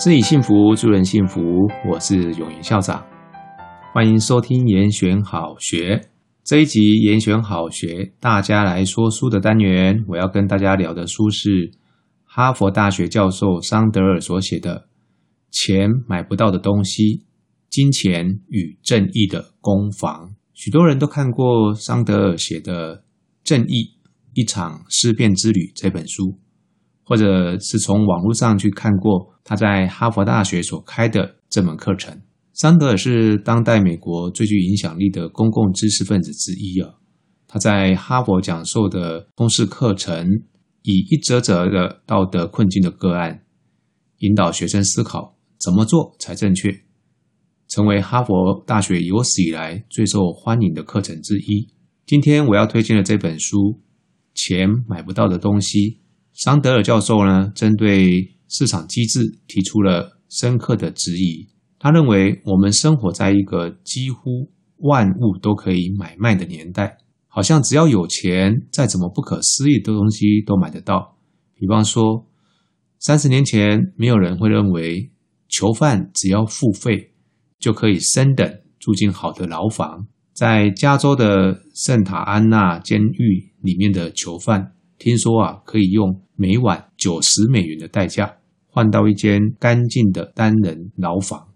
自己幸福，助人幸福。我是永言校长，欢迎收听严选好学这一集。严选好学，大家来说书的单元。我要跟大家聊的书是哈佛大学教授桑德尔所写的《钱买不到的东西：金钱与正义的攻防》。许多人都看过桑德尔写的《正义：一场思辨之旅》这本书。或者是从网络上去看过他在哈佛大学所开的这门课程。桑德尔是当代美国最具影响力的公共知识分子之一啊。他在哈佛讲授的通识课程，以一则则的道德困境的个案，引导学生思考怎么做才正确，成为哈佛大学有史以来最受欢迎的课程之一。今天我要推荐的这本书《钱买不到的东西》。桑德尔教授呢，针对市场机制提出了深刻的质疑。他认为，我们生活在一个几乎万物都可以买卖的年代，好像只要有钱，再怎么不可思议的东西都买得到。比方说，三十年前，没有人会认为囚犯只要付费就可以升等住进好的牢房。在加州的圣塔安娜监狱里面的囚犯。听说啊，可以用每晚九十美元的代价换到一间干净的单人牢房。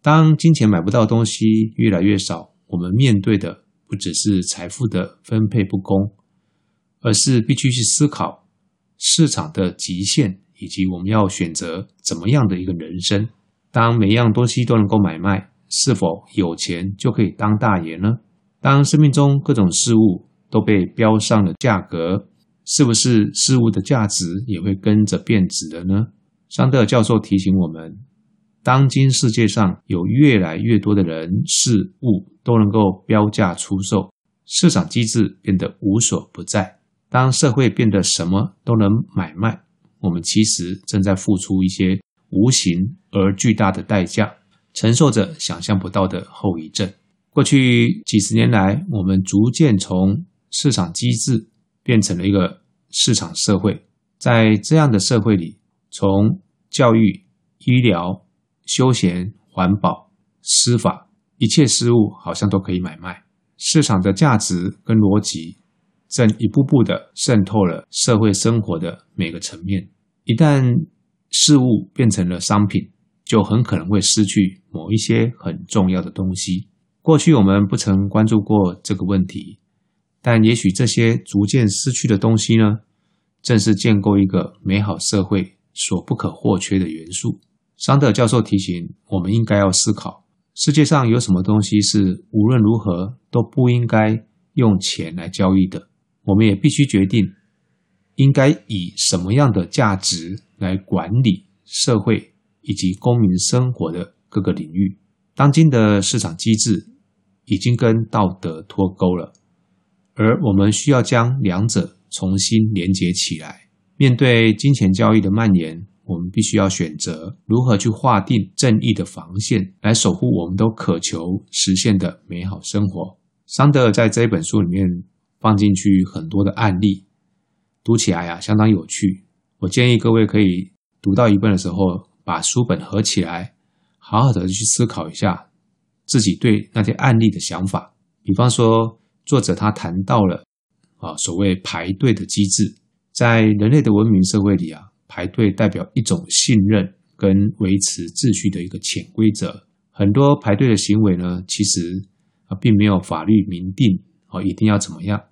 当金钱买不到东西越来越少，我们面对的不只是财富的分配不公，而是必须去思考市场的极限，以及我们要选择怎么样的一个人生。当每样东西都能够买卖，是否有钱就可以当大爷呢？当生命中各种事物都被标上了价格，是不是事物的价值也会跟着变质的呢？桑德尔教授提醒我们，当今世界上有越来越多的人事物都能够标价出售，市场机制变得无所不在。当社会变得什么都能买卖，我们其实正在付出一些无形而巨大的代价，承受着想象不到的后遗症。过去几十年来，我们逐渐从市场机制变成了一个市场社会，在这样的社会里，从教育、医疗、休闲、环保、司法，一切事物好像都可以买卖。市场的价值跟逻辑正一步步地渗透了社会生活的每个层面。一旦事物变成了商品，就很可能会失去某一些很重要的东西。过去我们不曾关注过这个问题。但也许这些逐渐失去的东西呢，正是建构一个美好社会所不可或缺的元素。桑德教授提醒我们，应该要思考：世界上有什么东西是无论如何都不应该用钱来交易的？我们也必须决定，应该以什么样的价值来管理社会以及公民生活的各个领域。当今的市场机制已经跟道德脱钩了。而我们需要将两者重新连接起来。面对金钱交易的蔓延，我们必须要选择如何去划定正义的防线，来守护我们都渴求实现的美好生活。桑德尔在这本书里面放进去很多的案例，读起来啊相当有趣。我建议各位可以读到一半的时候，把书本合起来，好好的去思考一下自己对那些案例的想法。比方说，作者他谈到了啊，所谓排队的机制，在人类的文明社会里啊，排队代表一种信任跟维持秩序的一个潜规则。很多排队的行为呢，其实啊并没有法律明定啊一定要怎么样，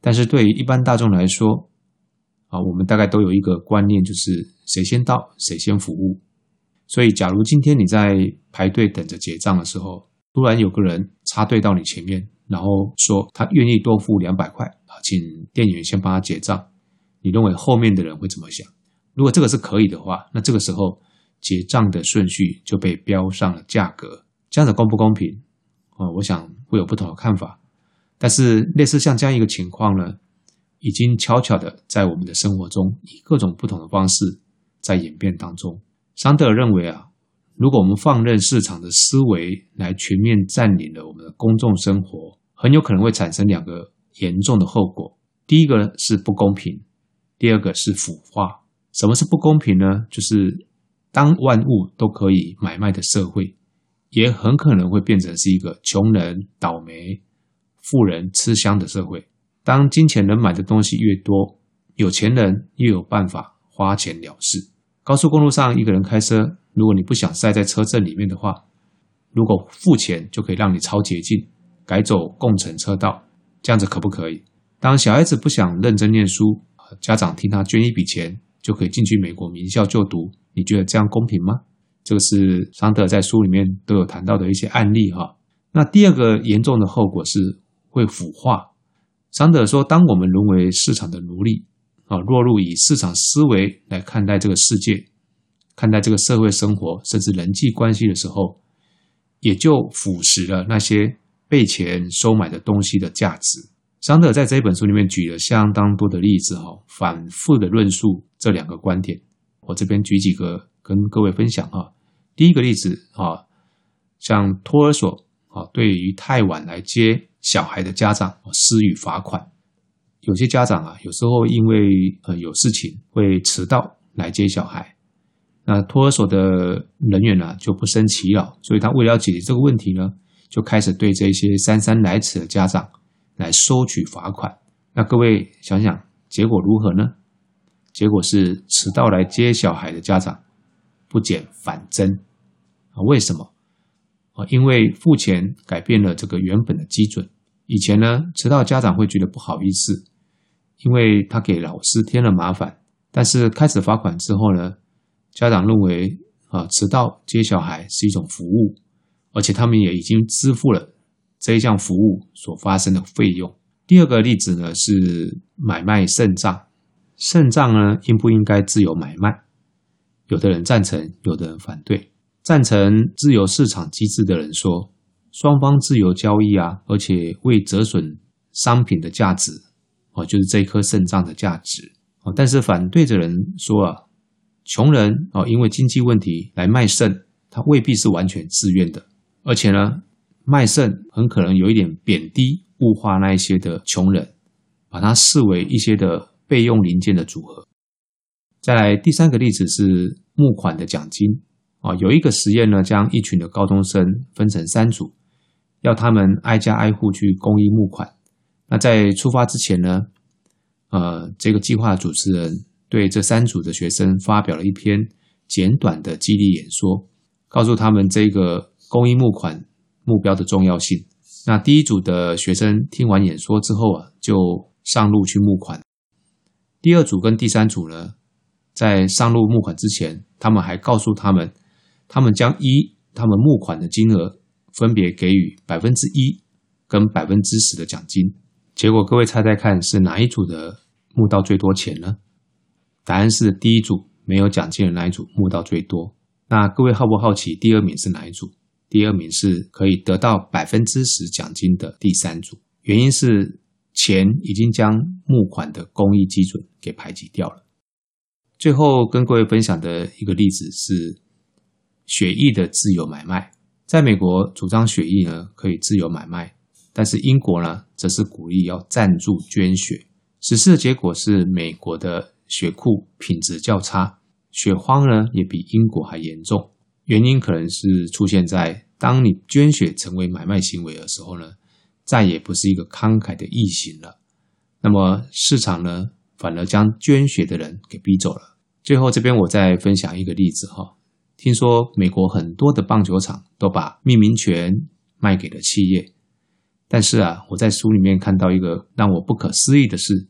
但是对于一般大众来说啊，我们大概都有一个观念，就是谁先到谁先服务。所以，假如今天你在排队等着结账的时候，突然有个人插队到你前面。然后说他愿意多付两百块啊，请店员先帮他结账。你认为后面的人会怎么想？如果这个是可以的话，那这个时候结账的顺序就被标上了价格，这样子公不公平？啊，我想会有不同的看法。但是类似像这样一个情况呢，已经悄悄的在我们的生活中以各种不同的方式在演变当中。桑德尔认为啊。如果我们放任市场的思维来全面占领了我们的公众生活，很有可能会产生两个严重的后果。第一个是不公平，第二个是腐化。什么是不公平呢？就是当万物都可以买卖的社会，也很可能会变成是一个穷人倒霉、富人吃香的社会。当金钱能买的东西越多，有钱人越有办法花钱了事。高速公路上，一个人开车，如果你不想塞在车阵里面的话，如果付钱就可以让你超捷径，改走共乘车道，这样子可不可以？当小孩子不想认真念书，家长替他捐一笔钱，就可以进去美国名校就读。你觉得这样公平吗？这个是桑德在书里面都有谈到的一些案例哈。那第二个严重的后果是会腐化。桑德说，当我们沦为市场的奴隶啊，落入以市场思维来看待这个世界、看待这个社会生活，甚至人际关系的时候，也就腐蚀了那些被钱收买的东西的价值。桑德在这一本书里面举了相当多的例子哈，反复的论述这两个观点。我这边举几个跟各位分享哈。第一个例子啊，像托儿所啊，对于太晚来接小孩的家长施予罚款。有些家长啊，有时候因为呃有事情会迟到来接小孩，那托儿所的人员呢就不生其扰，所以他为了要解决这个问题呢，就开始对这些姗姗来迟的家长来收取罚款。那各位想想，结果如何呢？结果是迟到来接小孩的家长不减反增啊？为什么啊？因为付钱改变了这个原本的基准。以前呢，迟到家长会觉得不好意思，因为他给老师添了麻烦。但是开始罚款之后呢，家长认为啊，迟到接小孩是一种服务，而且他们也已经支付了这一项服务所发生的费用。第二个例子呢是买卖肾脏。肾脏呢，应不应该自由买卖？有的人赞成，有的人反对。赞成自由市场机制的人说，双方自由交易啊，而且未折损商品的价值，哦，就是这颗肾脏的价值。哦，但是反对的人说啊，穷人哦，因为经济问题来卖肾，他未必是完全自愿的，而且呢，卖肾很可能有一点贬低、物化那一些的穷人，把它视为一些的。备用零件的组合。再来第三个例子是募款的奖金啊，有一个实验呢，将一群的高中生分成三组，要他们挨家挨户去公益募款。那在出发之前呢，呃，这个计划主持人对这三组的学生发表了一篇简短的激励演说，告诉他们这个公益募款目标的重要性。那第一组的学生听完演说之后啊，就上路去募款。第二组跟第三组呢，在上路募款之前，他们还告诉他们，他们将一他们募款的金额，分别给予百分之一跟百分之十的奖金。结果各位猜猜看，是哪一组的募到最多钱呢？答案是第一组没有奖金的那一组募到最多。那各位好不好奇第二名是哪一组？第二名是可以得到百分之十奖金的第三组。原因是。钱已经将募款的公益基准给排挤掉了。最后跟各位分享的一个例子是血液的自由买卖。在美国主张血液呢可以自由买卖，但是英国呢则是鼓励要赞助捐血。实施的结果是美国的血库品质较差，血荒呢也比英国还严重。原因可能是出现在当你捐血成为买卖行为的时候呢。再也不是一个慷慨的义行了，那么市场呢，反而将捐血的人给逼走了。最后这边我再分享一个例子哈，听说美国很多的棒球场都把命名权卖给了企业，但是啊，我在书里面看到一个让我不可思议的事，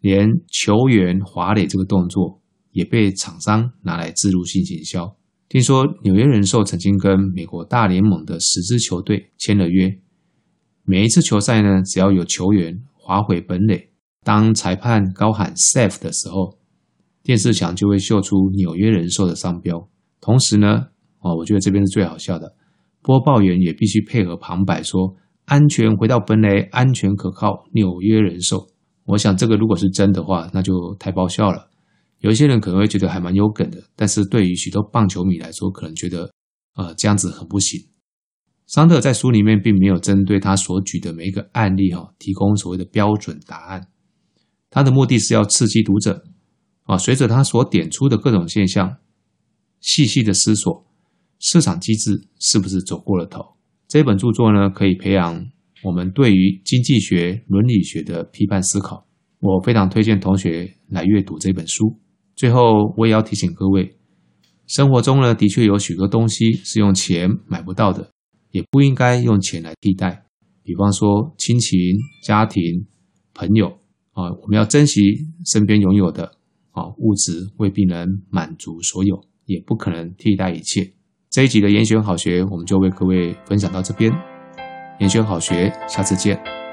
连球员滑垒这个动作也被厂商拿来置入性行销。听说纽约人寿曾经跟美国大联盟的十支球队签了约。每一次球赛呢，只要有球员滑回本垒，当裁判高喊 “safe” 的时候，电视墙就会秀出纽约人寿的商标。同时呢，哦，我觉得这边是最好笑的，播报员也必须配合旁白说“安全回到本垒，安全可靠，纽约人寿”。我想这个如果是真的话，那就太爆笑了。有一些人可能会觉得还蛮有梗的，但是对于许多棒球迷来说，可能觉得，呃，这样子很不行。桑特在书里面并没有针对他所举的每一个案例哈，提供所谓的标准答案。他的目的是要刺激读者啊，随着他所点出的各种现象，细细的思索市场机制是不是走过了头。这本著作呢，可以培养我们对于经济学、伦理学的批判思考。我非常推荐同学来阅读这本书。最后，我也要提醒各位，生活中呢，的确有许多东西是用钱买不到的，也不应该用钱来替代。比方说，亲情、家庭、朋友啊，我们要珍惜身边拥有的啊，物质未必能满足所有，也不可能替代一切。这一集的严选好学，我们就为各位分享到这边。严选好学，下次见。